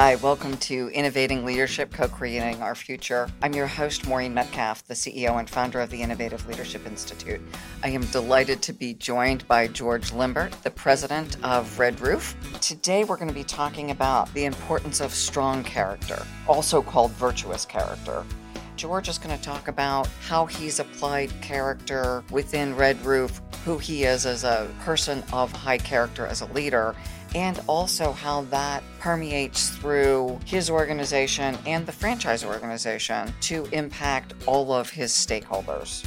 Hi, welcome to Innovating Leadership, Co Creating Our Future. I'm your host, Maureen Metcalf, the CEO and founder of the Innovative Leadership Institute. I am delighted to be joined by George Limbert, the president of Red Roof. Today, we're going to be talking about the importance of strong character, also called virtuous character. George is going to talk about how he's applied character within Red Roof, who he is as a person of high character as a leader, and also how that permeates through his organization and the franchise organization to impact all of his stakeholders.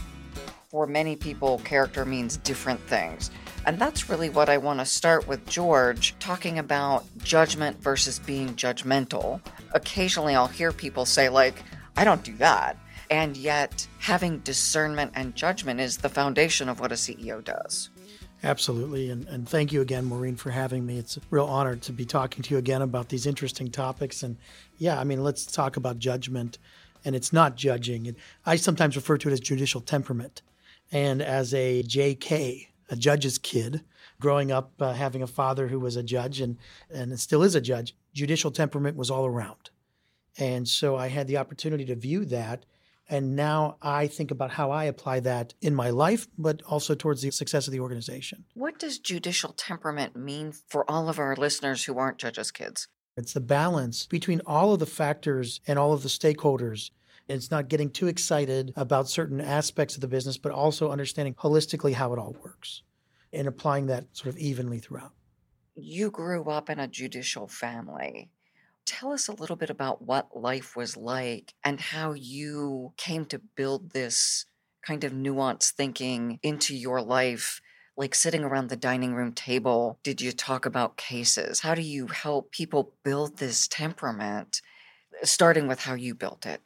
For many people, character means different things. And that's really what I want to start with George talking about judgment versus being judgmental. Occasionally, I'll hear people say, like, I don't do that. And yet, having discernment and judgment is the foundation of what a CEO does. Absolutely. And, and thank you again, Maureen, for having me. It's a real honor to be talking to you again about these interesting topics. And yeah, I mean, let's talk about judgment. And it's not judging. I sometimes refer to it as judicial temperament. And as a JK, a judge's kid, growing up uh, having a father who was a judge and, and still is a judge, judicial temperament was all around. And so I had the opportunity to view that and now I think about how I apply that in my life, but also towards the success of the organization. What does judicial temperament mean for all of our listeners who aren't judges' kids? It's the balance between all of the factors and all of the stakeholders. It's not getting too excited about certain aspects of the business, but also understanding holistically how it all works and applying that sort of evenly throughout. You grew up in a judicial family. Tell us a little bit about what life was like and how you came to build this kind of nuanced thinking into your life. Like sitting around the dining room table, did you talk about cases? How do you help people build this temperament, starting with how you built it?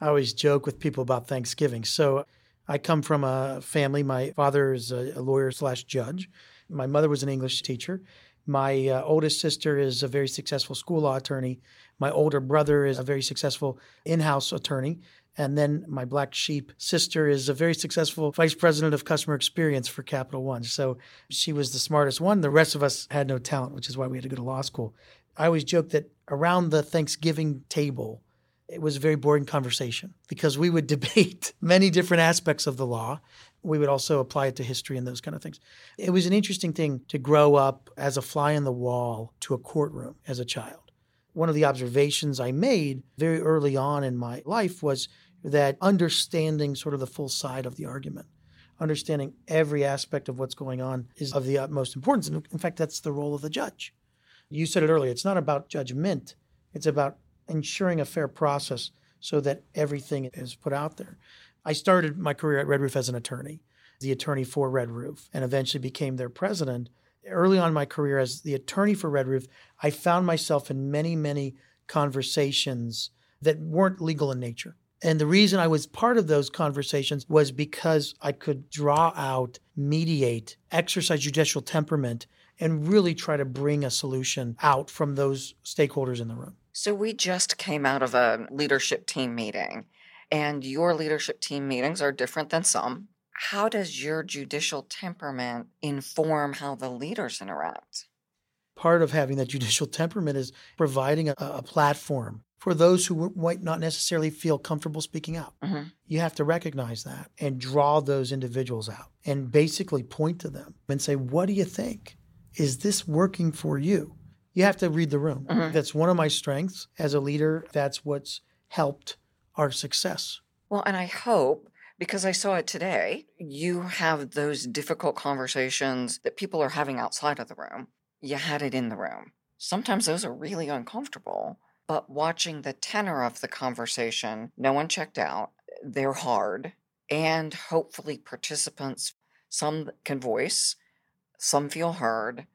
I always joke with people about Thanksgiving. So I come from a family. My father is a lawyer slash judge. My mother was an English teacher. My uh, oldest sister is a very successful school law attorney. My older brother is a very successful in house attorney. And then my black sheep sister is a very successful vice president of customer experience for Capital One. So she was the smartest one. The rest of us had no talent, which is why we had to go to law school. I always joke that around the Thanksgiving table, it was a very boring conversation because we would debate many different aspects of the law we would also apply it to history and those kind of things. It was an interesting thing to grow up as a fly in the wall to a courtroom as a child. One of the observations I made very early on in my life was that understanding sort of the full side of the argument, understanding every aspect of what's going on is of the utmost importance. And in fact, that's the role of the judge. You said it earlier, it's not about judgment, it's about ensuring a fair process so that everything is put out there. I started my career at Red Roof as an attorney, the attorney for Red Roof, and eventually became their president. Early on in my career as the attorney for Red Roof, I found myself in many, many conversations that weren't legal in nature. And the reason I was part of those conversations was because I could draw out, mediate, exercise judicial temperament, and really try to bring a solution out from those stakeholders in the room. So, we just came out of a leadership team meeting and your leadership team meetings are different than some. How does your judicial temperament inform how the leaders interact? Part of having that judicial temperament is providing a, a platform for those who might not necessarily feel comfortable speaking out. Mm-hmm. You have to recognize that and draw those individuals out and basically point to them and say, What do you think? Is this working for you? You have to read the room. Mm-hmm. That's one of my strengths as a leader. That's what's helped our success. Well, and I hope because I saw it today, you have those difficult conversations that people are having outside of the room. You had it in the room. Sometimes those are really uncomfortable, but watching the tenor of the conversation, no one checked out, they're hard, and hopefully participants, some can voice, some feel heard,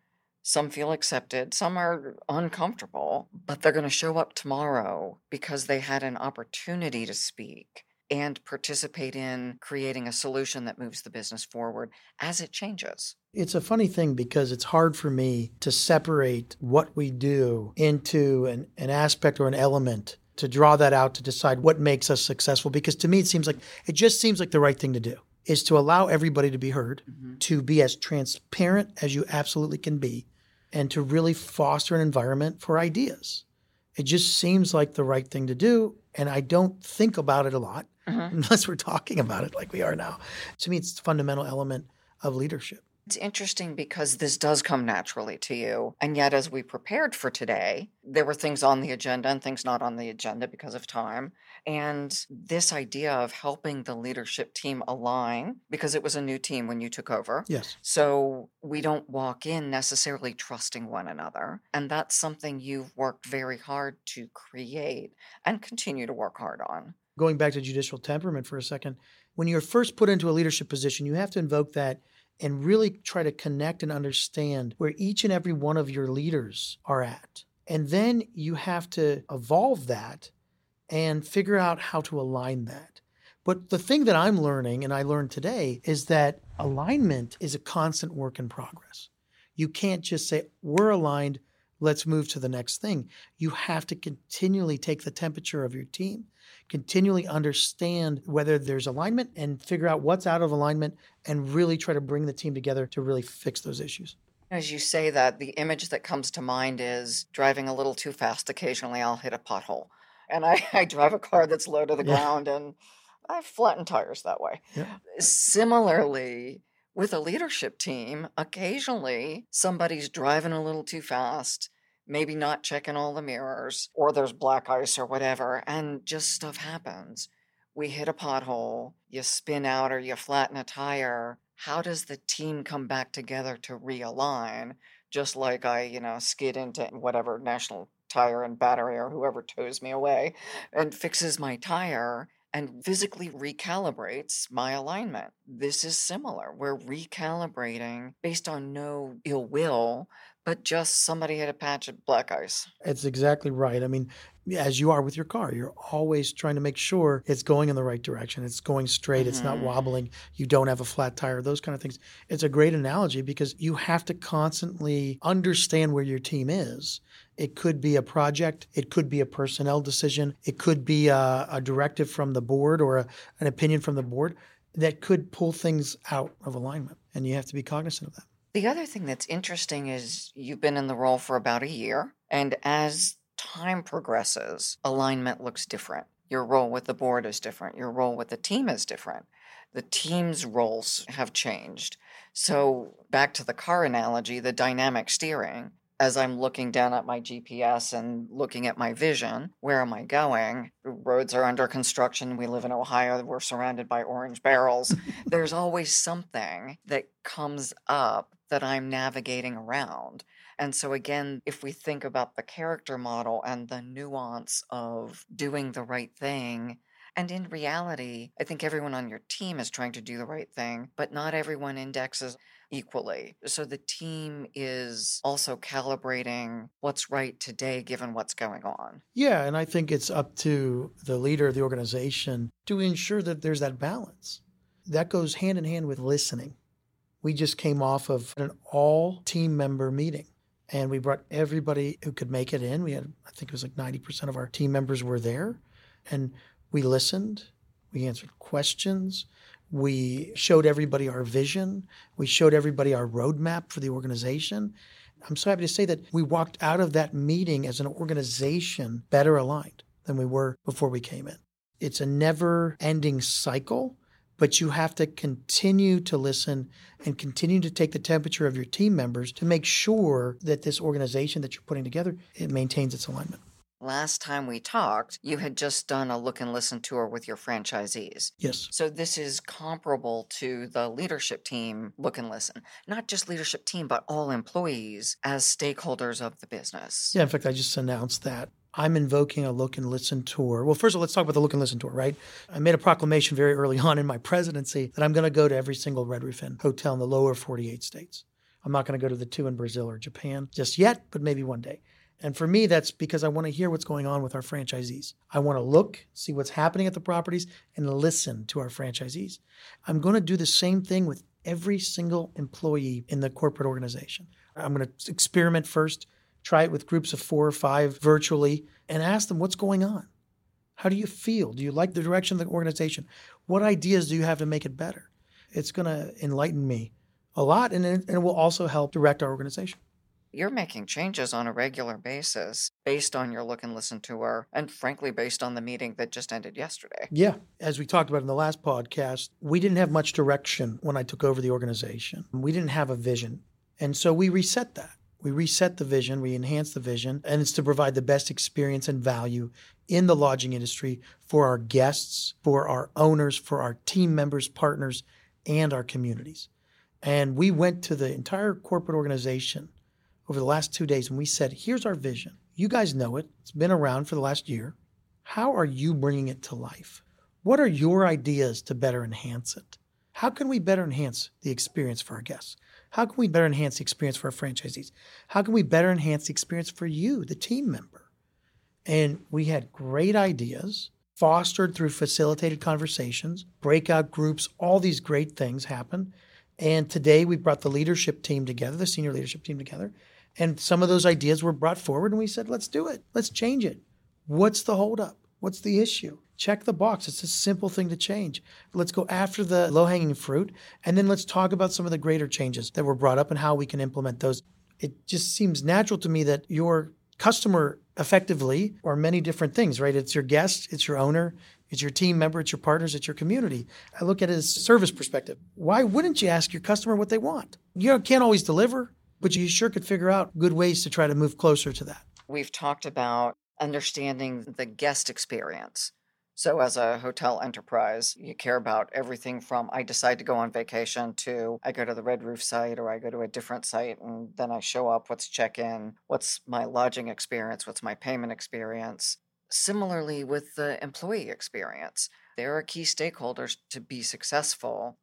some feel accepted, some are uncomfortable, but they're going to show up tomorrow because they had an opportunity to speak and participate in creating a solution that moves the business forward as it changes. It's a funny thing because it's hard for me to separate what we do into an, an aspect or an element to draw that out to decide what makes us successful because to me it seems like it just seems like the right thing to do is to allow everybody to be heard, mm-hmm. to be as transparent as you absolutely can be, and to really foster an environment for ideas. It just seems like the right thing to do. And I don't think about it a lot Mhm. unless we're talking about it like we are now. To me, it's a fundamental element of leadership. It's interesting because this does come naturally to you. And yet, as we prepared for today, there were things on the agenda and things not on the agenda because of time. And this idea of helping the leadership team align, because it was a new team when you took over. Yes. So we don't walk in necessarily trusting one another. And that's something you've worked very hard to create and continue to work hard on. Going back to judicial temperament for a second, when you're first put into a leadership position, you have to invoke that and really try to connect and understand where each and every one of your leaders are at. And then you have to evolve that and figure out how to align that. But the thing that I'm learning, and I learned today, is that alignment is a constant work in progress. You can't just say, we're aligned, let's move to the next thing. You have to continually take the temperature of your team, continually understand whether there's alignment and figure out what's out of alignment and really try to bring the team together to really fix those issues. As you say that, the image that comes to mind is driving a little too fast. Occasionally, I'll hit a pothole. And I, I drive a car that's low to the Yeah. ground, and I flatten tires that way. Yeah. Similarly, with a leadership team, occasionally somebody's driving a little too fast, maybe not checking all the mirrors, or there's black ice or whatever, and just stuff happens. We hit a pothole, you spin out or you flatten a tire. How does the team come back together to realign? Just like I, you know, skid into whatever national tire and battery or whoever tows me away and fixes my tire and physically recalibrates my alignment. This is similar. We're recalibrating based on no ill will, but just somebody hit a patch of black ice. It's exactly right. I mean, as you are with your car, you're always trying to make sure it's going in the right direction. It's going straight. It's not Mhm. wobbling. You don't have a flat tire, those kind of things. It's a great analogy because you have to constantly understand where your team is. It could be a project, it could be a personnel decision, it could be a, a directive from the board or a, an opinion from the board that could pull things out of alignment. And you have to be cognizant of that. The other thing that's interesting is you've been in the role for about a year, and as time progresses, alignment looks different. Your role with the board is different, your role with the team is different. The team's roles have changed. So, back to the car analogy, the dynamic steering, as I'm looking down at my GPS and looking at my vision, where am I going? Roads are under construction. We live in Ohio. We're surrounded by orange barrels. There's always something that comes up that I'm navigating around. And so, again, if we think about the character model and the nuance of doing the right thing, and in reality, I think everyone on your team is trying to do the right thing, but not everyone indexes equally. So the team is also calibrating what's right today given what's going on. Yeah, and I think it's up to the leader of the organization to ensure that there's that balance. That goes hand in hand with listening. We just came off of an all team member meeting and we brought everybody who could make it in. We had, I think it was like 90% of our team members were there and we listened, we answered questions, we showed everybody our vision, we showed everybody our roadmap for the organization. I'm so happy to say that we walked out of that meeting as an organization better aligned than we were before we came in. It's a never ending cycle, but you have to continue to listen and continue to take the temperature of your team members to make sure that this organization that you're putting together it maintains its alignment. Last time we talked, you had just done a look and listen tour with your franchisees. Yes. So this is comparable to the leadership team look and listen. Not just leadership team, but all employees as stakeholders of the business. Yeah, in fact, I just announced that I'm invoking a look and listen tour. Well, first of all, let's talk about the look and listen tour, right? I made a proclamation very early on in my presidency that I'm going to go to every single Red Roof Inn hotel in the lower 48 states. I'm not going to go to the two in Brazil or Japan just yet, but maybe one day. And for me, that's because I want to hear what's going on with our franchisees. I want to look, see what's happening at the properties, and listen to our franchisees. I'm going to do the same thing with every single employee in the corporate organization. I'm going to experiment first, try it with groups of four or five virtually, and ask them what's going on. How do you feel? Do you like the direction of the organization? What ideas do you have to make it better? It's going to enlighten me a lot, and it, will also help direct our organization. You're making changes on a regular basis based on your look and listen tour, and frankly, based on the meeting that just ended yesterday. Yeah. As we talked about in the last podcast, we didn't have much direction when I took over the organization. We didn't have a vision. And so we reset that. We reset the vision, we enhance the vision, and it's to provide the best experience and value in the lodging industry for our guests, for our owners, for our team members, partners, and our communities. And we went to the entire corporate organization over the last two days and we said, here's our vision. You guys know it, it's been around for the last year. How are you bringing it to life? What are your ideas to better enhance it? How can we better enhance the experience for our guests? How can we better enhance the experience for our franchisees? How can we better enhance the experience for you, the team member? And we had great ideas fostered through facilitated conversations, breakout groups, all these great things happen. And today we brought the leadership team together, the senior leadership team together, and some of those ideas were brought forward, and we said, let's do it. Let's change it. What's the holdup? What's the issue? Check the box. It's a simple thing to change. Let's go after the low hanging fruit, and then let's talk about some of the greater changes that were brought up and how we can implement those. It just seems natural to me that your customer effectively are many different things, right? It's your guest, it's your owner, it's your team member, it's your partners, it's your community. I look at it as service perspective. Why wouldn't you ask your customer what they want? You can't always deliver, but you sure could figure out good ways to try to move closer to that. We've talked about understanding the guest experience. So, as a hotel enterprise, you care about everything from I decide to go on vacation to I go to the Red Roof site or I go to a different site and then I show up. What's check in? What's my lodging experience? What's my payment experience? Similarly, with the employee experience, there are key stakeholders to be successful.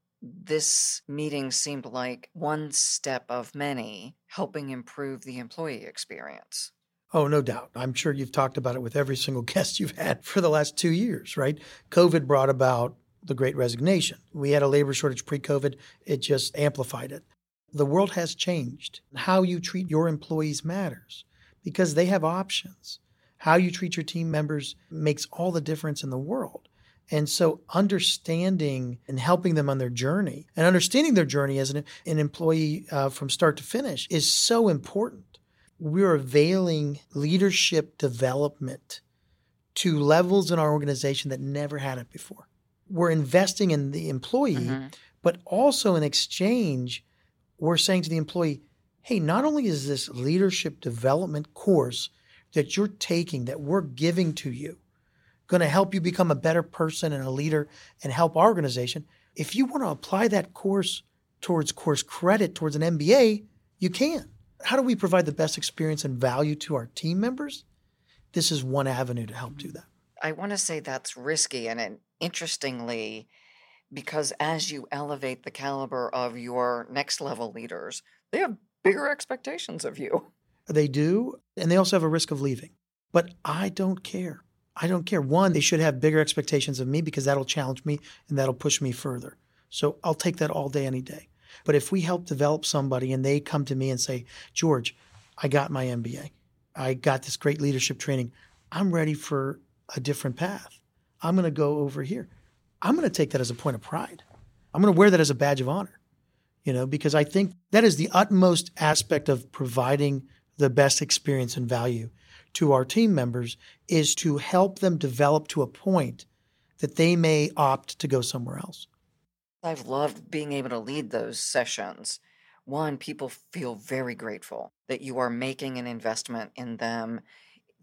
This meeting seemed like one step of many helping improve the employee experience. Oh, no doubt. I'm sure you've talked about it with every single guest you've had for the last two years, right? COVID brought about the great resignation. We had a labor shortage pre COVID, it just amplified it. The world has changed. How you treat your employees matters because they have options. How you treat your team members makes all the difference in the world. And so, understanding and helping them on their journey and understanding their journey as an, an employee uh, from start to finish is so important. We're availing leadership development to levels in our organization that never had it before. We're investing in the employee, mm-hmm. but also in exchange, we're saying to the employee, hey, not only is this leadership development course that you're taking, that we're giving to you, going to help you become a better person and a leader and help our organization. If you want to apply that course towards course credit towards an MBA, you can. How do we provide the best experience and value to our team members? This is one avenue to help do that. I want to say that's risky and interestingly because as you elevate the caliber of your next level leaders, they have bigger expectations of you. They do, and they also have a risk of leaving. But I don't care. I don't care. One, they should have bigger expectations of me because that'll challenge me and that'll push me further. So I'll take that all day, any day. But if we help develop somebody and they come to me and say, George, I got my MBA, I got this great leadership training, I'm ready for a different path. I'm going to go over here. I'm going to take that as a point of pride. I'm going to wear that as a badge of honor, you know, because I think that is the utmost aspect of providing the best experience and value to our team members is to help them develop to a point that they may opt to go somewhere else. I've loved being able to lead those sessions. One, people feel very grateful that you are making an investment in them.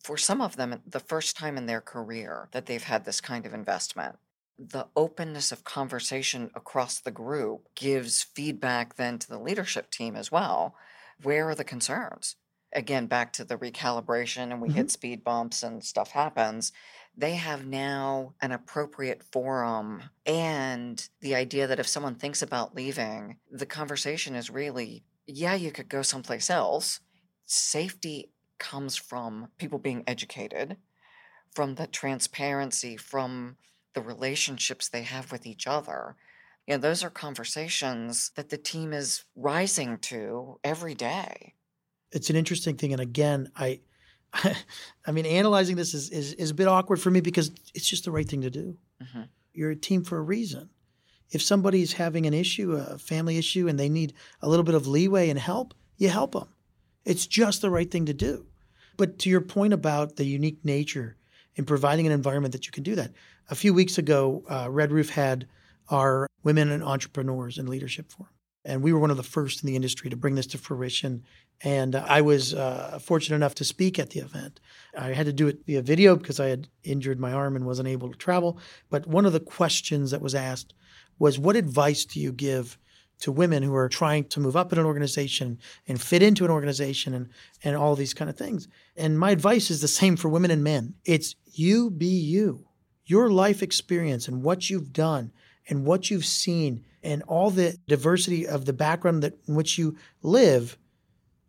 For some of them, the first time in their career that they've had this kind of investment. The openness of conversation across the group gives feedback then to the leadership team as well. Where are the concerns? Again back to the recalibration and we mm-hmm. hit speed bumps and stuff happens they have now an appropriate forum and the idea that if someone thinks about leaving the conversation is really yeah you could go someplace else. Safety comes from people being educated from the transparency from the relationships they have with each other. You know those are conversations that the team is rising to every day it's an interesting thing. And again, I, I mean, analyzing this is, is, is a bit awkward for me because it's just the right thing to do. Mm-hmm. You're a team for a reason. If somebody's having an issue, a family issue, and they need a little bit of leeway and help, you help them. It's just the right thing to do. But to your point about the unique nature in providing an environment that you can do that, a few weeks ago, uh, Red Roof had our Women and Entrepreneurs in Leadership Forum. And we were one of the first in the industry to bring this to fruition. And I was uh, fortunate enough to speak at the event. I had to do it via video because I had injured my arm and wasn't able to travel. But one of the questions that was asked was What advice do you give to women who are trying to move up in an organization and fit into an organization and, and all these kind of things? And my advice is the same for women and men it's you be you. Your life experience and what you've done and what you've seen and all the diversity of the background that in which you live,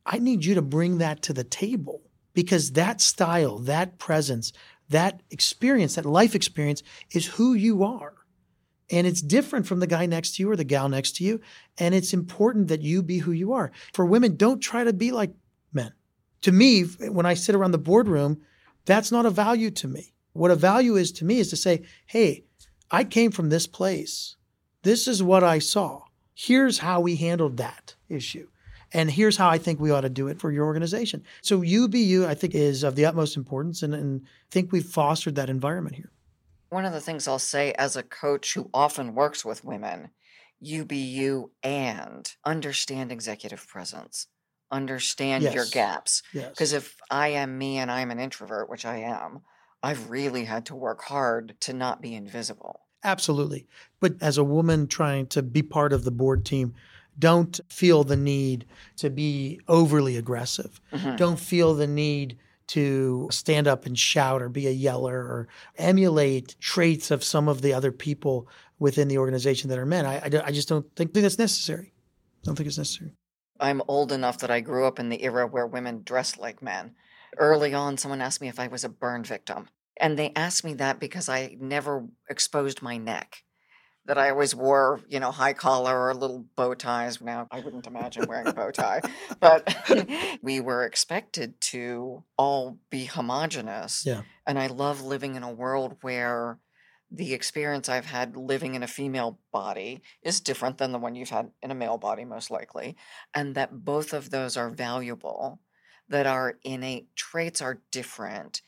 I need you to bring that to the table because that style, that presence, that experience, that life experience is who you are. And it's different from the guy next to you or the gal next to you. And it's important that you be who you are. For women, don't try to be like men. To me, when I sit around the boardroom, that's not a value to me. What a value is to me is to say, hey, I came from this place. This is what I saw. Here's how we handled that issue. And here's how I think we ought to do it for your organization. So UBU, I think, is of the utmost importance. And, and I think we've fostered that environment here. One of the things I'll say as a coach who often works with women, UBU and understand executive presence, understand yes. your gaps. Because yes. if I am me and I'm an introvert, which I am, I've really had to work hard to not be invisible. Absolutely. But as a woman trying to be part of the board team, don't feel the need to be overly aggressive. Mm-hmm. Don't feel the need to stand up and shout or be a yeller or emulate traits of some of the other people within the organization that are men. I, I, I just don't think, think that's necessary. I don't think it's necessary. I'm old enough that I grew up in the era where women dressed like men. Early on, someone asked me if I was a burn victim. And they asked me that because I never exposed my neck. That I always wore, you know, high collar or little bow ties. Now I wouldn't imagine wearing a bow tie, but we were expected to all be homogenous. Yeah. And I love living in a world where the experience I've had living in a female body is different than the one you've had in a male body, most likely, and that both of those are valuable, that our innate traits are different,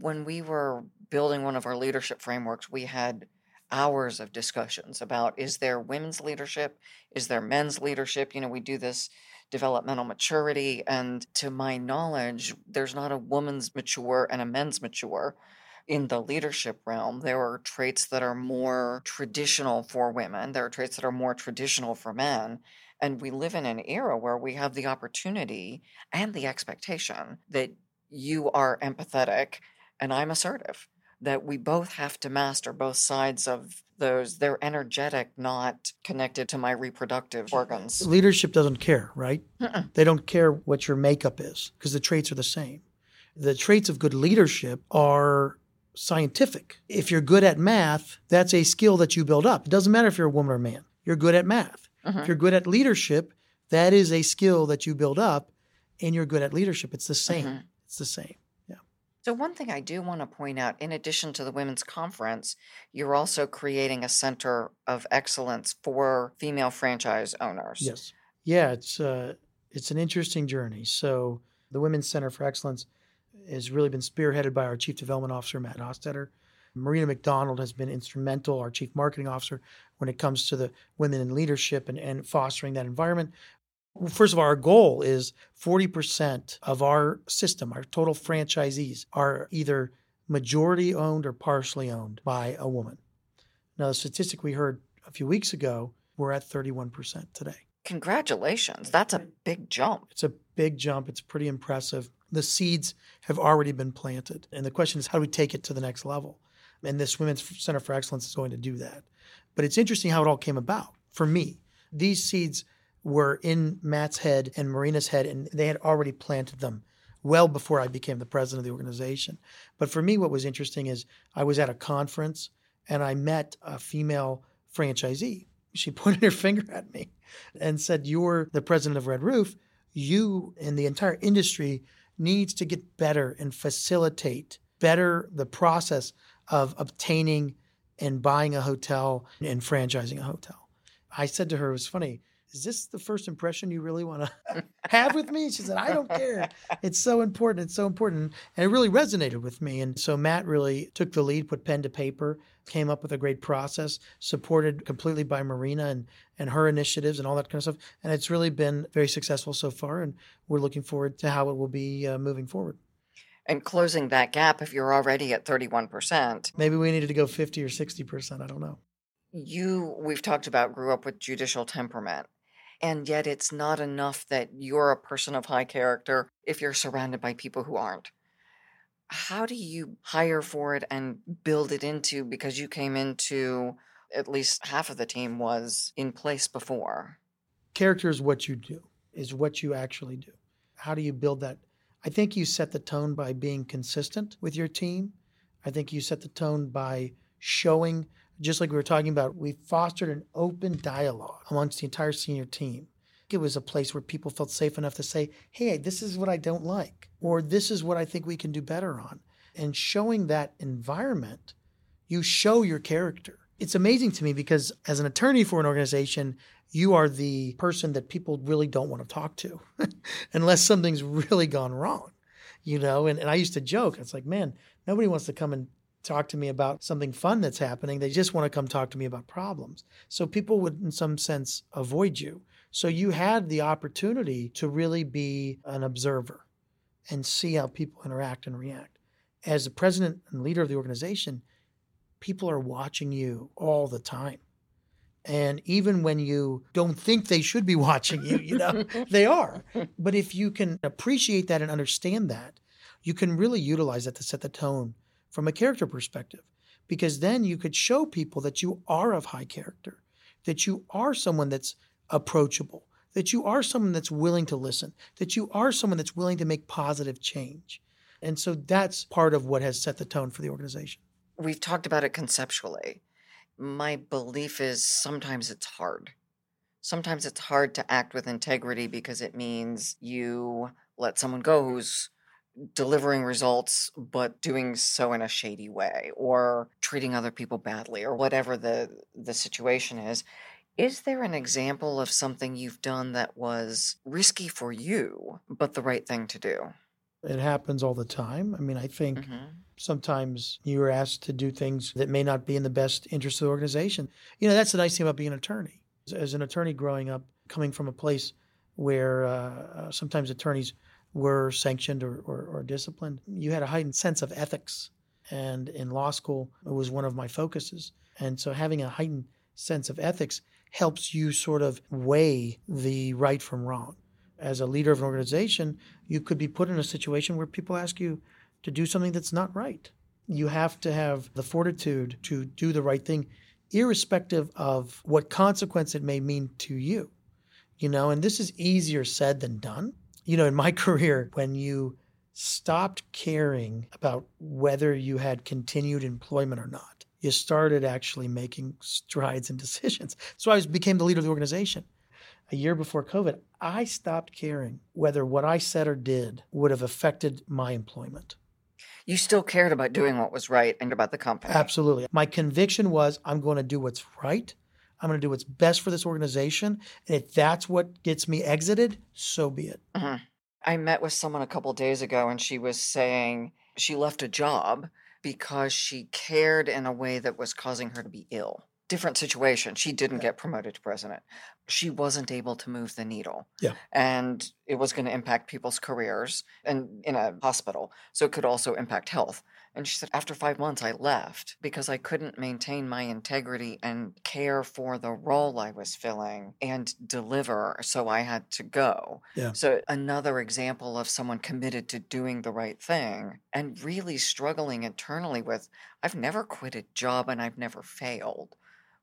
when we were building one of our leadership frameworks, we had hours of discussions about is there women's leadership? Is there men's leadership? You know, we do this developmental maturity. And to my knowledge, there's not a woman's mature and a men's mature in the leadership realm. There are traits that are more traditional for women, there are traits that are more traditional for men. And we live in an era where we have the opportunity and the expectation that you are empathetic and I'm assertive. That we both have to master both sides of those. They're energetic, not connected to my reproductive organs. Leadership doesn't care, right? Mm-mm. They don't care what your makeup is because the traits are the same. The traits of good leadership are scientific. If you're good at math, that's a skill that you build up. It doesn't matter if you're a woman or a man. You're good at math. Mm-hmm. If you're good at leadership, that is a skill that you build up and you're good at leadership. It's the same. Mm-hmm. It's the same. So, one thing I do want to point out, in addition to the Women's Conference, you're also creating a center of excellence for female franchise owners. Yes. Yeah, it's uh, it's an interesting journey. So, the Women's Center for Excellence has really been spearheaded by our Chief Development Officer, Matt Hostetter. Marina McDonald has been instrumental, our Chief Marketing Officer, when it comes to the women in leadership and, and fostering that environment. First of all, our goal is 40% of our system, our total franchisees, are either majority owned or partially owned by a woman. Now, the statistic we heard a few weeks ago, we're at 31% today. Congratulations. That's a big jump. It's a big jump. It's pretty impressive. The seeds have already been planted. And the question is, how do we take it to the next level? And this Women's Center for Excellence is going to do that. But it's interesting how it all came about for me. These seeds were in Matt's head and Marina's head, and they had already planted them well before I became the president of the organization. But for me, what was interesting is I was at a conference and I met a female franchisee. She pointed her finger at me and said, You're the president of Red Roof. You and the entire industry needs to get better and facilitate better the process of obtaining and buying a hotel and franchising a hotel. I said to her, it was funny, is this the first impression you really want to have with me? She said, I don't care. It's so important. It's so important. And it really resonated with me. And so Matt really took the lead, put pen to paper, came up with a great process, supported completely by Marina and, and her initiatives and all that kind of stuff. And it's really been very successful so far. And we're looking forward to how it will be uh, moving forward. And closing that gap if you're already at 31%. Maybe we needed to go 50 or 60%. I don't know. You, we've talked about, grew up with judicial temperament. And yet, it's not enough that you're a person of high character if you're surrounded by people who aren't. How do you hire for it and build it into because you came into at least half of the team was in place before? Character is what you do, is what you actually do. How do you build that? I think you set the tone by being consistent with your team. I think you set the tone by showing just like we were talking about, we fostered an open dialogue amongst the entire senior team. It was a place where people felt safe enough to say, hey, this is what I don't like, or this is what I think we can do better on. And showing that environment, you show your character. It's amazing to me because as an attorney for an organization, you are the person that people really don't want to talk to unless something's really gone wrong, you know? And, and I used to joke, it's like, man, nobody wants to come and talk to me about something fun that's happening. They just want to come talk to me about problems. So people would, in some sense, avoid you. So you had the opportunity to really be an observer and see how people interact and react. As the president and leader of the organization, people are watching you all the time. And even when you don't think they should be watching you, you know, they are. But if you can appreciate that and understand that, you can really utilize that to set the tone from a character perspective, because then you could show people that you are of high character, that you are someone that's approachable, that you are someone that's willing to listen, that you are someone that's willing to make positive change. And so that's part of what has set the tone for the organization. We've talked about it conceptually. My belief is sometimes it's hard. Sometimes it's hard to act with integrity because it means you let someone go who's delivering results but doing so in a shady way or treating other people badly or whatever the the situation is. Is there an example of something you've done that was risky for you but the right thing to do? It happens all the time. I mean i think mm-hmm. sometimes you're asked to do things that may not be in the best interest of the organization. You know that's the nice thing about being an attorney. As an attorney growing up coming from a place where uh, sometimes attorneys were sanctioned or, or, or disciplined. You had a heightened sense of ethics. And in law school, it was one of my focuses. And so having a heightened sense of ethics helps you sort of weigh the right from wrong. As a leader of an organization, you could be put in a situation where people ask you to do something that's not right. You have to have the fortitude to do the right thing, irrespective of what consequence it may mean to you. You know, and this is easier said than done you know, in my career, when you stopped caring about whether you had continued employment or not, you started actually making strides and decisions. So I was, became the leader of the organization. A year before COVID, I stopped caring whether what I said or did would have affected my employment. You still cared about doing what was right and about the company. Absolutely. My conviction was I'm going to do what's right. I'm going to do what's best for this organization. And if that's what gets me exited, so be it. Mm-hmm. I met with someone a couple days ago and she was saying she left a job because she cared in a way that was causing her to be ill. Different situation. She didn't get promoted to president. She wasn't able to move the needle. Yeah. And it was going to impact people's careers and in a hospital. So it could also impact health. And she said, after five months, I left because I couldn't maintain my integrity and care for the role I was filling and deliver. So I had to go. Yeah. So, another example of someone committed to doing the right thing and really struggling internally with I've never quit a job and I've never failed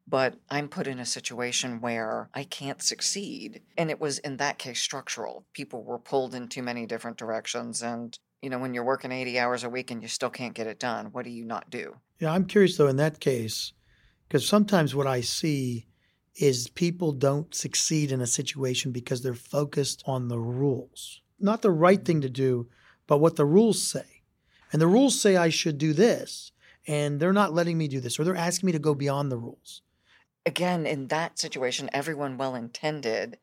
but I'm put in a situation where I can't succeed. And it was in that case structural. People were pulled in too many different directions, and you know, when you're working 80 hours a week and you still can't get it done, what do you not do? Yeah, I'm curious though in that case, because sometimes what I see is people don't succeed in a situation because they're focused on the rules. Not the right thing to do, but what the rules say. And the rules say I should do this, and they're not letting me do this, or they're asking me to go beyond the rules. again, in that situation, everyone well intended,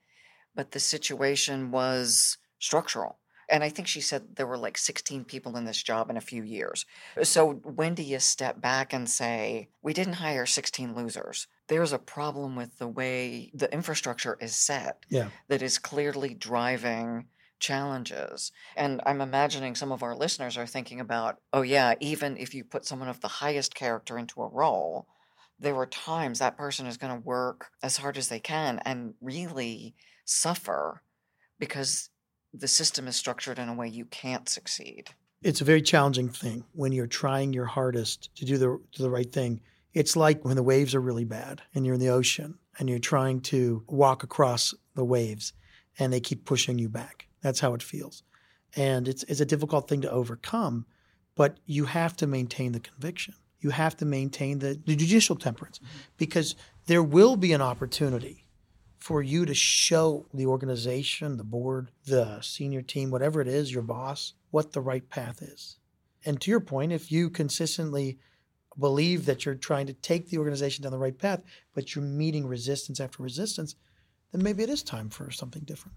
but the situation was structural. And I think she said there were like 16 people in this job in a few years. So when do you step back and say, we didn't hire 16 losers? There's a problem with the way the infrastructure is set Yeah. that is clearly driving challenges. And I'm imagining some of our listeners are thinking about, oh, yeah, even if you put someone of the highest character into a role, there were times that person is going to work as hard as they can and really suffer because the system is structured in a way you can't succeed. It's a very challenging thing when you're trying your hardest to do the, do the right thing. It's like when the waves are really bad and you're in the ocean and you're trying to walk across the waves and they keep pushing you back. That's how it feels. And it's, it's a difficult thing to overcome, but you have to maintain the conviction. You have to maintain the, the judicial temperance because there will be an opportunity for you to show the organization, the board, the senior team, whatever it is, your boss, what the right path is. And to your point, if you consistently believe that you're trying to take the organization down the right path, but you're meeting resistance after resistance, then maybe it is time for something different.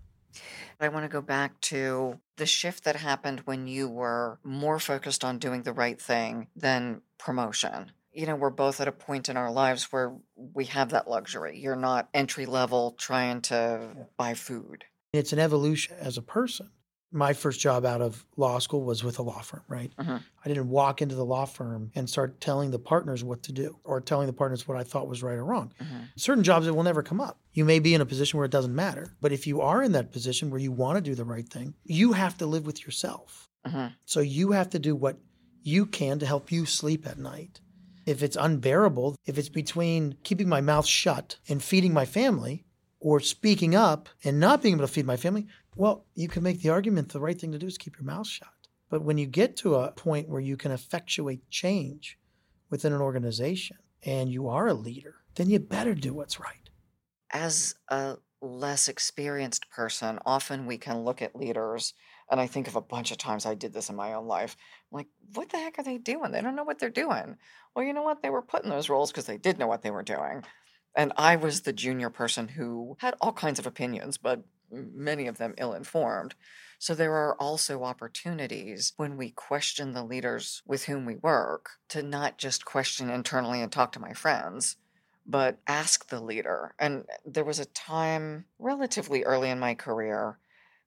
I want to go back to the shift that happened when you were more focused on doing the right thing than promotion. You know, we're both at a point in our lives where we have that luxury. You're not entry level trying to buy food. It's an evolution as a person. My first job out of law school was with a law firm, right? Mhm. I didn't walk into the law firm and start telling the partners what to do or telling the partners what I thought was right or wrong. Mhm. Certain jobs that will never come up. You may be in a position where it doesn't matter, but if you are in that position where you want to do the right thing, you have to live with yourself. Mhm. So you have to do what you can to help you sleep at night. If it's unbearable, if it's between keeping my mouth shut and feeding my family or speaking up and not being able to feed my family, well, you can make the argument the right thing to do is keep your mouth shut. But when you get to a point where you can effectuate change within an organization and you are a leader, then you better do what's right. As a less experienced person, often we can look at leaders, and I think of a bunch of times I did this in my own life. I'm like, what the heck are they doing? They don't know what they're doing. Well, you know what? They were put in those roles because they did know what they were doing. And I was the junior person who had all kinds of opinions, but many of them ill informed. So there are also opportunities when we question the leaders with whom we work to not just question internally and talk to my friends, but ask the leader. And there was a time relatively early in my career,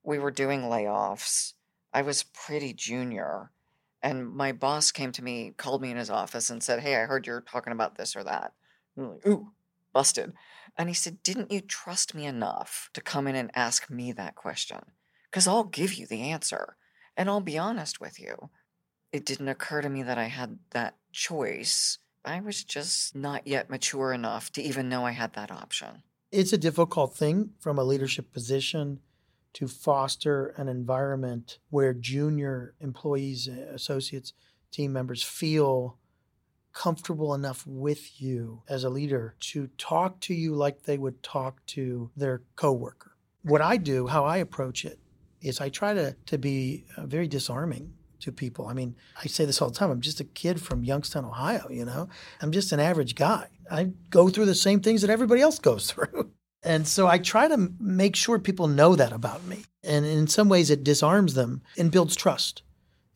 we were doing layoffs. I was pretty junior. And my boss came to me, called me in his office, and said, Hey, I heard you're talking about this or that. And I'm like, Ooh, busted. And he said, Didn't you trust me enough to come in and ask me that question? Because I'll give you the answer. And I'll be honest with you. It didn't occur to me that I had that choice. I was just not yet mature enough to even know I had that option. It's a difficult thing from a leadership position to foster an environment where junior employees, associates, team members feel comfortable enough with you as a leader to talk to you like they would talk to their coworker. What I do, how I approach it, is I try to, to be uh, very disarming to people. I mean, I say this all the time. I'm just a kid from Youngstown, Ohio, you know? I'm just an average guy. I go through the same things that everybody else goes through. And so I try to make sure people know that about me. And in some ways, it disarms them and builds trust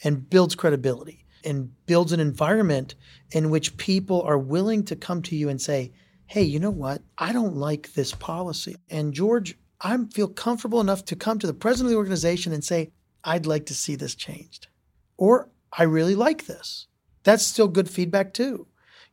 and builds credibility and builds an environment in which people are willing to come to you and say, Hey, you know what? I don't like this policy. And George, I feel comfortable enough to come to the president of the organization and say, I'd like to see this changed. Or I really like this. That's still good feedback too.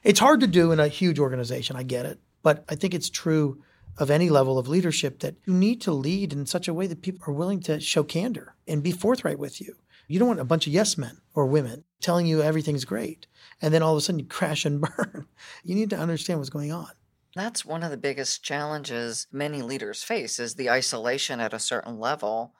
It's hard to do in a huge organization. I get it. But I think it's true of any level of leadership that you need to lead in such a way that people are willing to show candor and be forthright with you. You don't want a bunch of yes men or women telling you everything's great and then all of a sudden you crash and burn. You need to understand what's going on. That's one of the biggest challenges many leaders face is the isolation at a certain level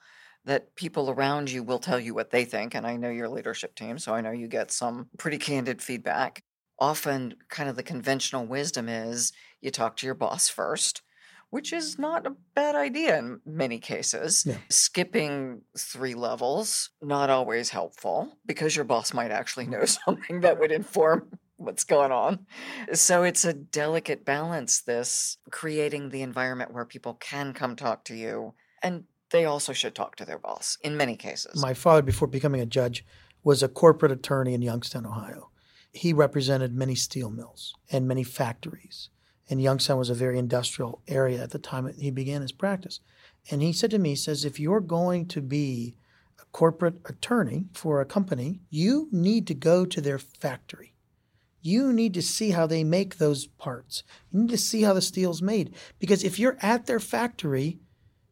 that people around you will tell you what they think and I know your leadership team so I know you get some pretty candid feedback. Often kind of the conventional wisdom is you talk to your boss first which is not a bad idea in many cases. Yeah. Skipping three levels, not always helpful because your boss might actually know something that would inform what's going on. So it's a delicate balance, this creating the environment where people can come talk to you. And they also should talk to their boss in many cases. My father, before becoming a judge, was a corporate attorney in Youngstown, Ohio. He represented many steel mills and many factories. And Youngstown was a very industrial area at the time he began his practice. And he said to me, he says, if you're going to be a corporate attorney for a company, you need to go to their factory. You need to see how they make those parts. You need to see how the steel's made. Because if you're at their factory,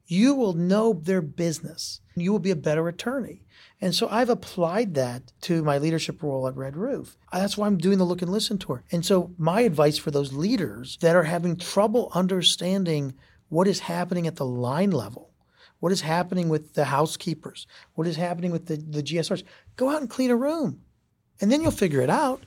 you will know their business. You will be a better attorney. And so I've applied that to my leadership role at Red Roof. That's why I'm doing the look and listen tour. And so my advice for those leaders that are having trouble understanding what is happening at the line level, what is happening with the housekeepers, what is happening with the, the GSRs. Go out and clean a room, and then you'll figure it out.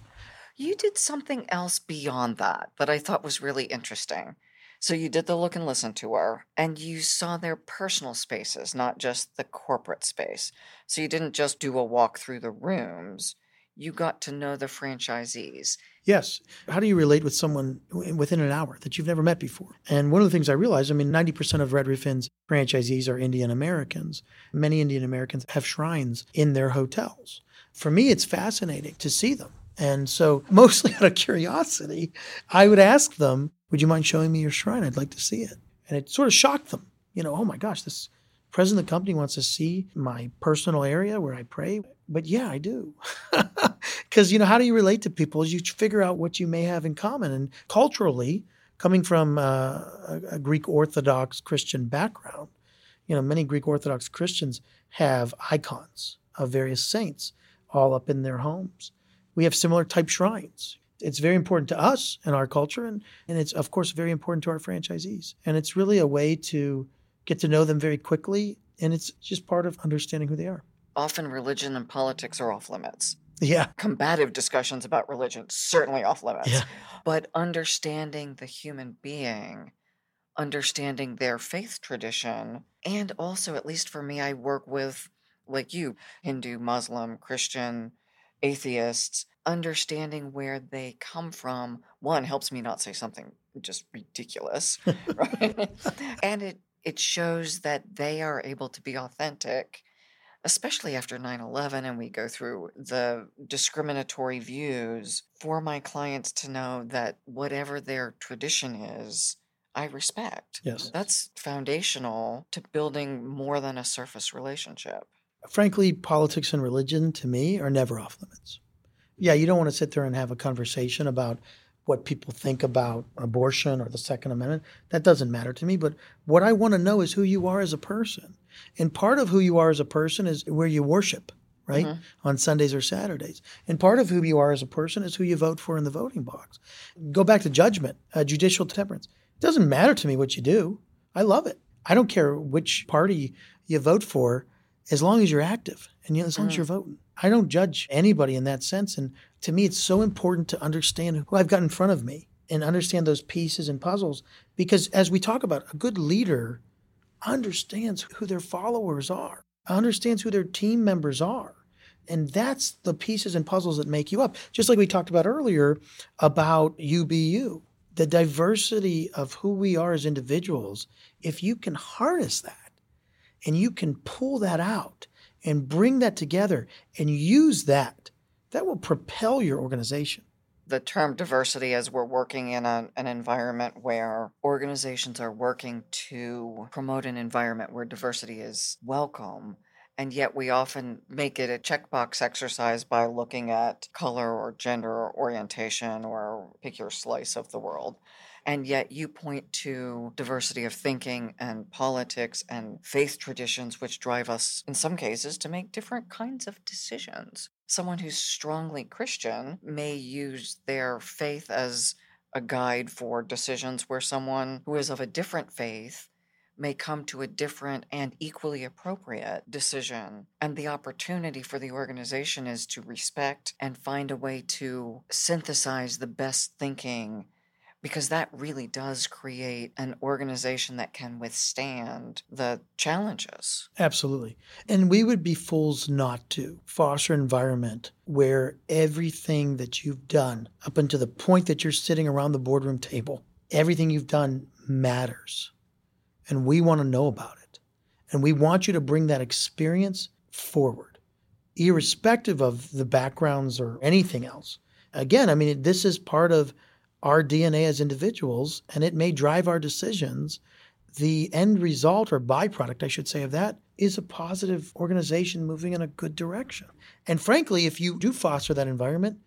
You did something else beyond that that I thought was really interesting. So you did the look and listen tour, and you saw their personal spaces, not just the corporate space. So you didn't just do a walk through the rooms, you got to know the franchisees. Yes. How do you relate with someone within an hour that you've never met before? And one of the things I realized, I mean, 90% of Red Roof Inn's franchisees are Indian Americans. Many Indian Americans have shrines in their hotels. For me, it's fascinating to see them. And so, mostly out of curiosity, I would ask them, Would you mind showing me your shrine? I'd like to see it. And it sort of shocked them. You know, oh my gosh, this president of the company wants to see my personal area where I pray. But yeah, I do. Because, you know, how do you relate to people you figure out what you may have in common. And culturally, coming from uh, a Greek Orthodox Christian background, you know, many Greek Orthodox Christians have icons of various saints all up in their homes. We have similar type shrines. It's very important to us and our culture, and, and it's, of course, very important to our franchisees. And it's really a way to get to know them very quickly, and it's just part of understanding who they are. Often religion and politics are off limits. Yeah. Combative discussions about religion, certainly off limits. Yeah. But understanding the human being, understanding their faith tradition, and also, at least for me, I work with, like you, Hindu, Muslim, Christian, atheists, understanding where they come from, one helps me not say something just ridiculous, right? and it it shows that they are able to be authentic especially after 9 11, and we go through the discriminatory views, for my clients to know that whatever their tradition is, I respect. Yes. That's foundational to building more than a surface relationship. Frankly, politics and religion to me are never off limits. Yeah, you don't want to sit there and have a conversation about what people think about abortion or the Second Amendment. That doesn't matter to me. But what I want to know is who you are as a person. And part of who you are as a person is where you worship, right? Mm-hmm. On Sundays or Saturdays. And part of who you are as a person is who you vote for in the voting box. Go back to judgment, uh, judicial temperance. It doesn't matter to me what you do. I love it. I don't care which party you vote for as long as you're active and as long mm. as you're voting. I don't judge anybody in that sense. And to me, it's so important to understand who I've got in front of me and understand those pieces and puzzles. Because as we talk about, a good leader understands who their followers are, understands who their team members are. And that's the pieces and puzzles that make you up. Just like we talked about earlier about UBU, the diversity of who we are as individuals. If you can harness that and you can pull that out and bring that together and use that, that will propel your organization the term diversity as we're working in a, an environment where organizations are working to promote an environment where diversity is welcome. And yet, we often make it a checkbox exercise by looking at color or gender or orientation or pick your slice of the world. And yet, you point to diversity of thinking and politics and faith traditions, which drive us, in some cases, to make different kinds of decisions. Someone who's strongly Christian may use their faith as a guide for decisions, where someone who is of a different faith may come to a different and equally appropriate decision. And the opportunity for the organization is to respect and find a way to synthesize the best thinking because that really does create an organization that can withstand the challenges. Absolutely. And we would be fools not to foster an environment where everything that you've done up until the point that you're sitting around the boardroom table, everything you've done matters. And we want to know about it. And we want you to bring that experience forward, irrespective of the backgrounds or anything else. Again, I mean, this is part of our DNA as individuals, and it may drive our decisions. The end result or byproduct, I should say, of that is a positive organization moving in a good direction. And frankly, if you do foster that environment,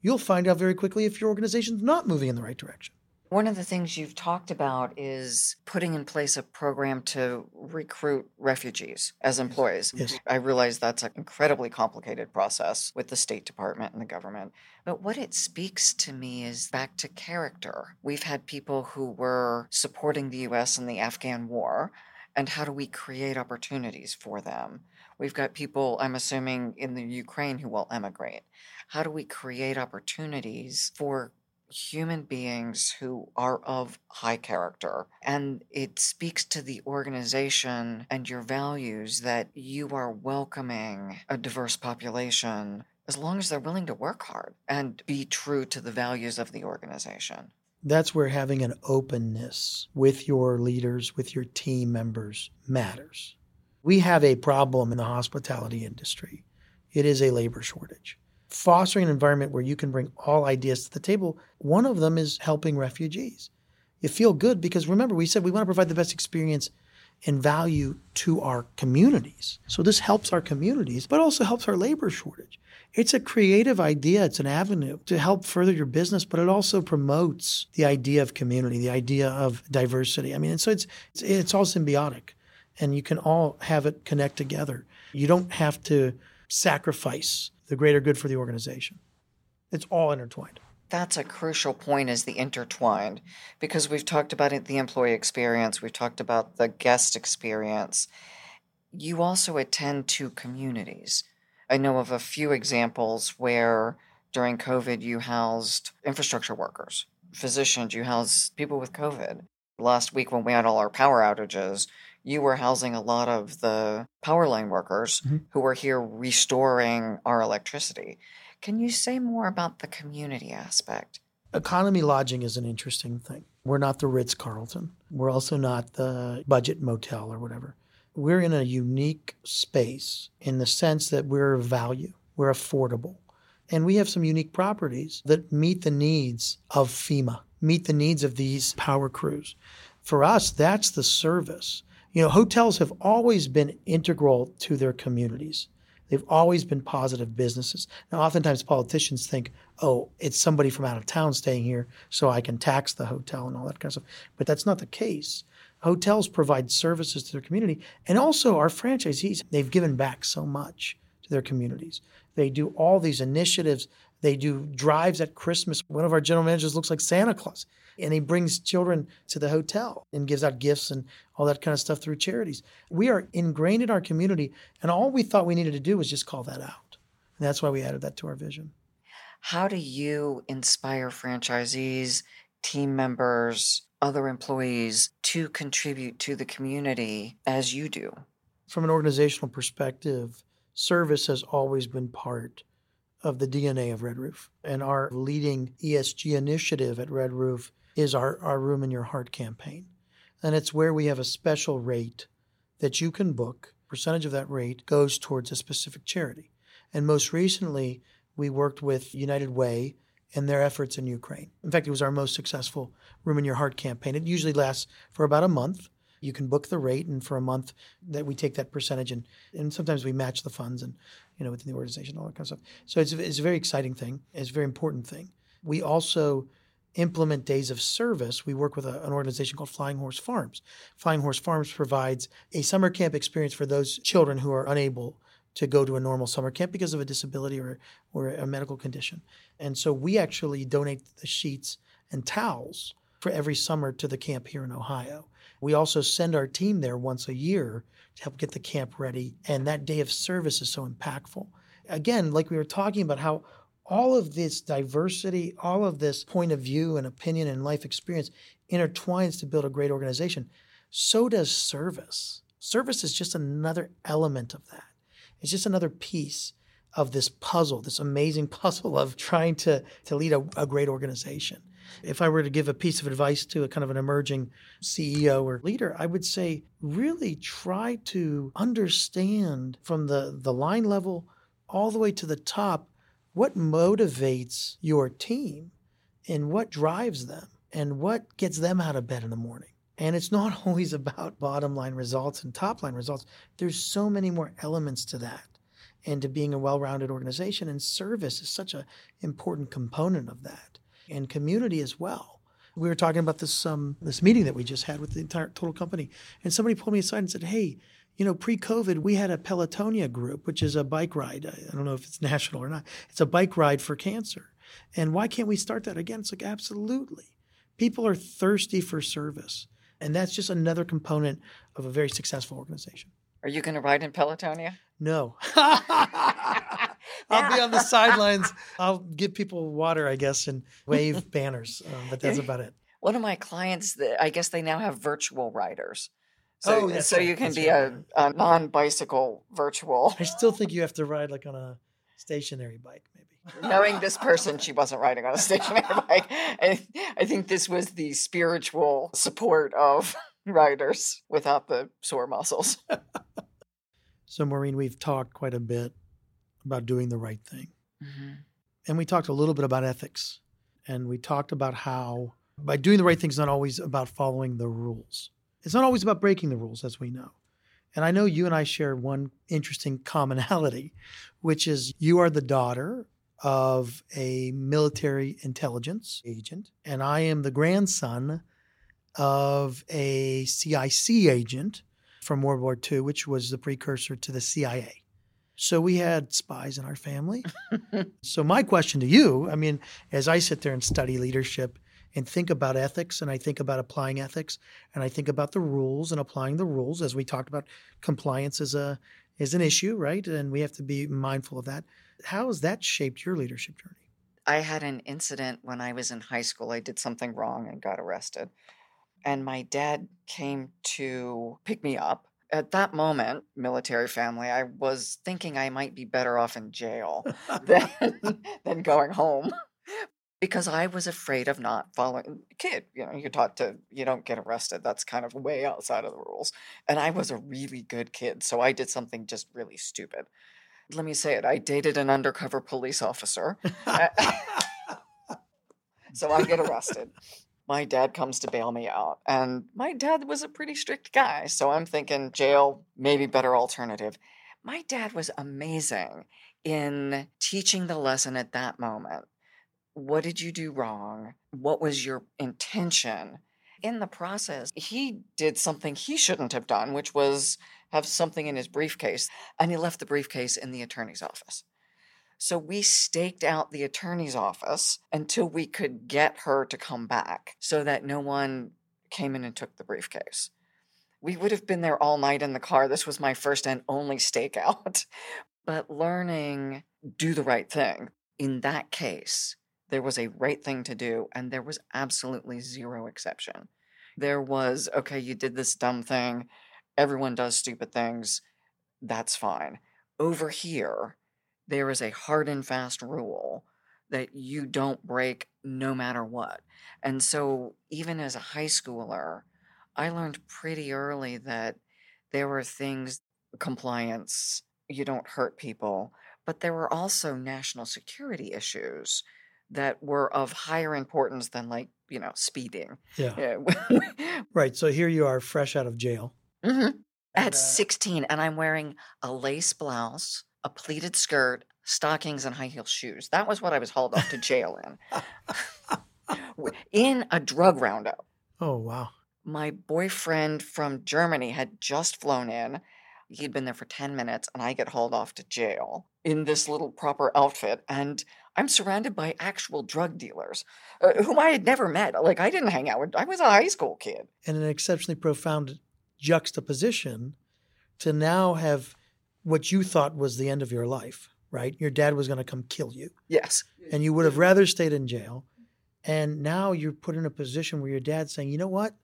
you'll find out very quickly if your organization's not moving in the right direction. One of the things you've talked about is putting in place a program to recruit refugees as employees. Yes. I realize that's an incredibly complicated process with the State Department and the government. But what it speaks to me is back to character. We've had people who were supporting the US in the Afghan war, and how do we create opportunities for them? We've got people, I'm assuming, in the Ukraine who will emigrate. How do we create opportunities for human beings who are of high character. And it speaks to the organization and your values that you are welcoming a diverse population as long as they're willing to work hard and be true to the values of the organization. That's where having an openness with your leaders, with your team members matters. We have a problem in the hospitality industry. It is a labor shortage fostering an environment where you can bring all ideas to the table. One of them is helping refugees. You feel good because remember, we said we want to provide the best experience and value to our communities. So this helps our communities, but also helps our labor shortage. It's a creative idea, it's an avenue to help further your business, but it also promotes the idea of community, the idea of diversity. I mean, and so it's it's, it's all symbiotic and you can all have it connect together. You don't have to sacrifice the greater good for the organization. It's all intertwined. That's a crucial point is the intertwined because we've talked about it, the employee experience, we've talked about the guest experience. You also attend to communities. I know of a few examples where during COVID you housed infrastructure workers, physicians, you housed people with COVID. Last week when we had all our power outages, you were housing a lot of the power line workers mm-hmm. who were here restoring our electricity. Can you say more about the community aspect? Economy lodging is an interesting thing. We're not the Ritz Carlton. We're also not the budget motel or whatever. We're in a unique space in the sense that we're value, we're affordable. And we have some unique properties that meet the needs of FEMA, meet the needs of these power crews. For us, that's the service. You know, hotels have always been integral to their communities. They've always been positive businesses. Now, oftentimes politicians think, oh, it's somebody from out of town staying here, so I can tax the hotel and all that kind of stuff. But that's not the case. Hotels provide services to their community. And also, our franchisees, they've given back so much to their communities. They do all these initiatives. They do drives at Christmas. One of our general managers looks like Santa Claus and he brings children to the hotel and gives out gifts and all that kind of stuff through charities. We are ingrained in our community, and all we thought we needed to do was just call that out. And that's why we added that to our vision. How do you inspire franchisees, team members, other employees to contribute to the community as you do? From an organizational perspective, service has always been part of the DNA of Red Roof. And our leading ESG initiative at Red Roof is our, our Room in Your Heart campaign. And it's where we have a special rate that you can book. Percentage of that rate goes towards a specific charity. And most recently, we worked with United Way and their efforts in Ukraine. In fact, it was our most successful Room in Your Heart campaign. It usually lasts for about a month. You can book the rate, and for a month, that we take that percentage, and, and sometimes we match the funds, and you know within the organization, all that kind of stuff. So it's it's a very exciting thing. It's a very important thing. We also implement days of service, we work with a, an organization called Flying Horse Farms. Flying Horse Farms provides a summer camp experience for those children who are unable to go to a normal summer camp because of a disability or, or a medical condition. And so we actually donate the sheets and towels for every summer to the camp here in Ohio. We also send our team there once a year to help get the camp ready. And that day of service is so impactful. Again, like we were talking about how all of this diversity, all of this point of view and opinion and life experience intertwines to build a great organization. So does service. Service is just another element of that. It's just another piece of this puzzle, this amazing puzzle of trying to, to lead a, a great organization. If I were to give a piece of advice to a kind of an emerging CEO or leader, I would say really try to understand from the, the line level all the way to the top what motivates your team and what drives them and what gets them out of bed in the morning. And it's not always about bottom line results and top line results. There's so many more elements to that and to being a well rounded organization. And service is such an important component of that, and community as well. We were talking about this um, this meeting that we just had with the entire total company, and somebody pulled me aside and said, "Hey, you know, pre-COVID, we had a Pelotonia group, which is a bike ride. I don't know if it's national or not. It's a bike ride for cancer, and why can't we start that again? It's like absolutely. People are thirsty for service, and that's just another component of a very successful organization. Are you going to ride in Pelotonia? No. I'll be on the sidelines. I'll give people water, I guess, and wave banners, um, but that's about it. One of my clients, I guess they now have virtual riders. So, oh, so right. you can that's be right. a, a non-bicycle virtual. I still think you have to ride like on a stationary bike, maybe. Knowing this person, she wasn't riding on a stationary bike. I, I think this was the spiritual support of riders without the sore muscles. So, Maureen, we've talked quite a bit about doing the right thing. Mm-hmm. And we talked a little bit about ethics. And we talked about how by doing the right thing is not always about following the rules. It's not always about breaking the rules, as we know. And I know you and I share one interesting commonality, which is you are the daughter of a military intelligence agent, and I am the grandson of a CIC agent from World War II, which was the precursor to the CIA. So we had spies in our family. so my question to you, I mean, as I sit there and study leadership and think about ethics and I think about applying ethics and I think about the rules and applying the rules as we talked about compliance is a is an issue, right? And we have to be mindful of that. How has that shaped your leadership journey? I had an incident when I was in high school. I did something wrong and got arrested. And my dad came to pick me up. At that moment, military family, I was thinking I might be better off in jail than, than going home because I was afraid of not following. Kid, you know, you're taught to, you don't get arrested. That's kind of way outside of the rules. And I was a really good kid. So I did something just really stupid. Let me say it I dated an undercover police officer. so I get arrested. My dad comes to bail me out. And my dad was a pretty strict guy. So I'm thinking jail, maybe better alternative. My dad was amazing in teaching the lesson at that moment. What did you do wrong? What was your intention? In the process, he did something he shouldn't have done, which was have something in his briefcase, and he left the briefcase in the attorney's office. So we staked out the attorney's office until we could get her to come back so that no one came in and took the briefcase. We would have been there all night in the car. This was my first and only stakeout. But learning do the right thing. In that case, there was a right thing to do, and there was absolutely zero exception. There was, okay, you did this dumb thing. Everyone does stupid things. That's fine. Over here, there is a hard and fast rule that you don't break no matter what. And so, even as a high schooler, I learned pretty early that there were things, compliance, you don't hurt people, but there were also national security issues that were of higher importance than, like, you know, speeding. Yeah. right. So here you are, fresh out of jail. Mm-hmm. At 16, and I'm wearing a lace blouse, a pleated skirt, stockings, and high heel shoes. That was what I was hauled off to jail in. in a drug roundup. Oh, wow. My boyfriend from Germany had just flown in. He'd been there for 10 minutes, and I get hauled off to jail in this little proper outfit. And I'm surrounded by actual drug dealers uh, whom I had never met. Like, I didn't hang out with, I was a high school kid. And an exceptionally profound juxtaposition to now have what you thought was the end of your life. right? Your dad was going to come kill you. Yes. And you would have rather stayed in jail. And now you're put in a position where your dad's saying, you know what?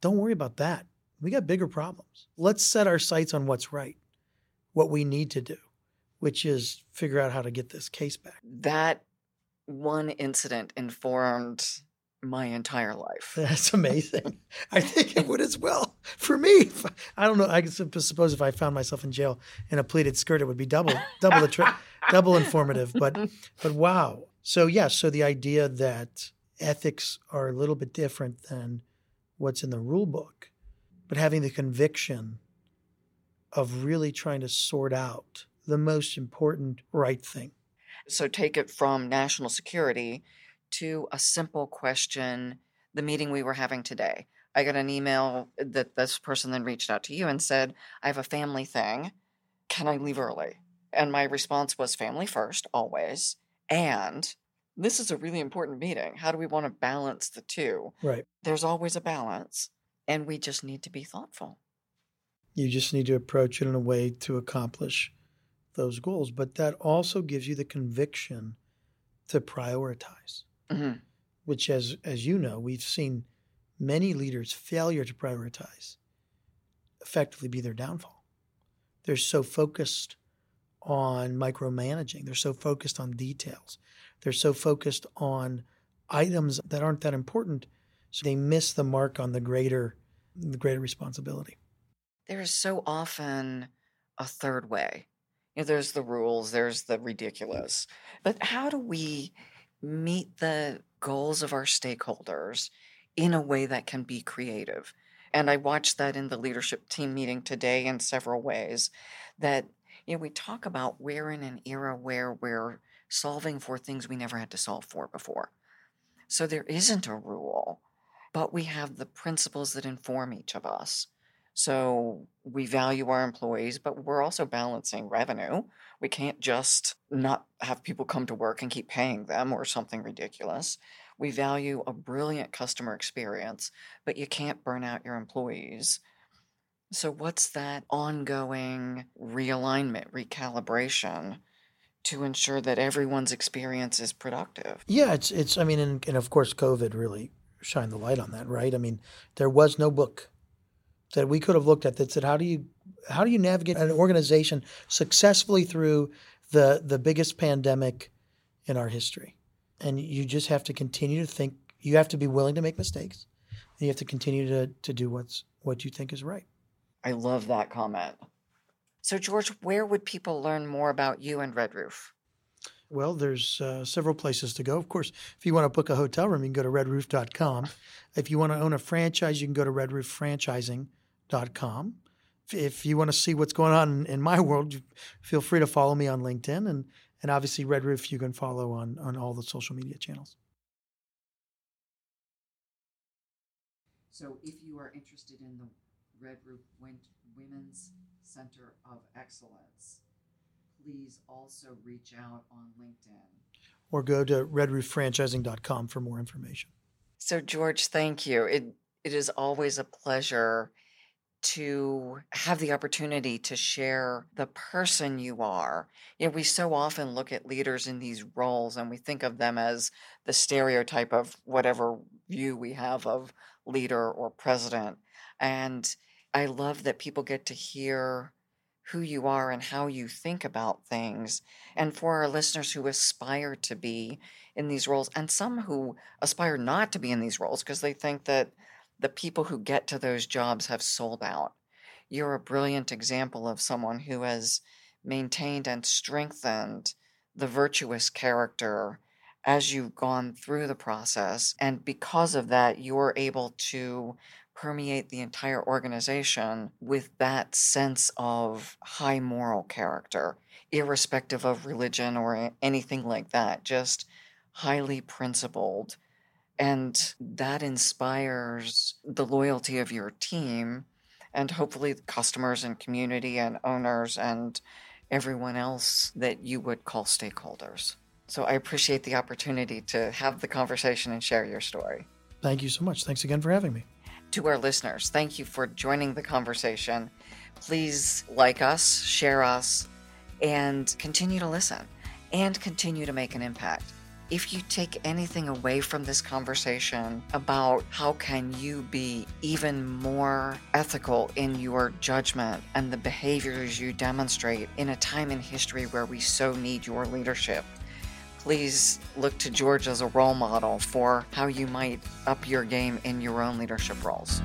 Don't worry about that. We got bigger problems. Let's set our sights on what's right, what we need to do, which is figure out how to get this case back. That one incident informed my entire life. That's amazing. I think it would as well for me. I don't know. I suppose if I found myself in jail in a pleated skirt, it would be double, double the tri- double informative. But, but wow. So yes. Yeah, so the idea that ethics are a little bit different than what's in the rule book, but having the conviction of really trying to sort out the most important right thing. So take it from national security to a simple question the meeting we were having today. I got an email that this person then reached out to you and said, I have a family thing. Can I leave early? And my response was family first, always. And this is a really important meeting. How do we want to balance the two? Right. There's always a balance, and we just need to be thoughtful. You just need to approach it in a way to accomplish those goals. But that also gives you the conviction to prioritize mm-hmm. which, as as you know, we've seen many leaders' failure to prioritize effectively be their downfall. They're so focused on micromanaging. They're so focused on details. They're so focused on items that aren't that important. So they miss the mark on the greater the greater responsibility. There is so often a third way. You know, there's the rules, there's the ridiculous. But how do we meet the goals of our stakeholders in a way that can be creative. And I watched that in the leadership team meeting today in several ways that you know we talk about we're in an era where we're solving for things we never had to solve for before. So there isn't a rule, but we have the principles that inform each of us. So we value our employees, but we're also balancing revenue. We can't just not have people come to work and keep paying them or something ridiculous. We value a brilliant customer experience, but you can't burn out your employees. So, what's that ongoing realignment, recalibration to ensure that everyone's experience is productive? Yeah, it's, it's I mean, and, and of course, COVID really shined the light on that, right? I mean, there was no book that we could have looked at that said, how do you how do you navigate an organization successfully through the the biggest pandemic in our history? And you just have to continue to think. You have to be willing to make mistakes. And you have to continue to to do what's what you think is right. I love that comment. So, George, where would people learn more about you and Red Roof? Well, there's uh, several places to go. Of course, if you want to book a hotel room, you can go to redroof.com. If you want to own a franchise, you can go to redrooffranchising.com com. If you want to see what's going on in my world, feel free to follow me on LinkedIn and and obviously Red Roof you can follow on on all the social media channels. So if you are interested in the Red Roof Women's Center of Excellence, please also reach out on LinkedIn. Or go to redrooffranchising.com for more information. So George, thank you. It it is always a pleasure to have the opportunity to share the person you are. You know, we so often look at leaders in these roles and we think of them as the stereotype of whatever view we have of leader or president. And I love that people get to hear who you are and how you think about things. And for our listeners who aspire to be in these roles, and some who aspire not to be in these roles because they think that the people who get to those jobs have sold out. You're a brilliant example of someone who has maintained and strengthened the virtuous character as you've gone through the process. And because of that, you're able to permeate the entire organization with that sense of high moral character, irrespective of religion or anything like that, just highly principled and that inspires the loyalty of your team and hopefully the customers and community and owners and everyone else that you would call stakeholders. So I appreciate the opportunity to have the conversation and share your story. Thank you so much. Thanks again for having me. To our listeners, thank you for joining the conversation. Please like us, share us, and continue to listen and continue to make an impact. If you take anything away from this conversation about how can you be even more ethical in your judgment and the behaviors you demonstrate in a time in history where we so need your leadership, please look to George as a role model for how you might up your game in your own leadership roles.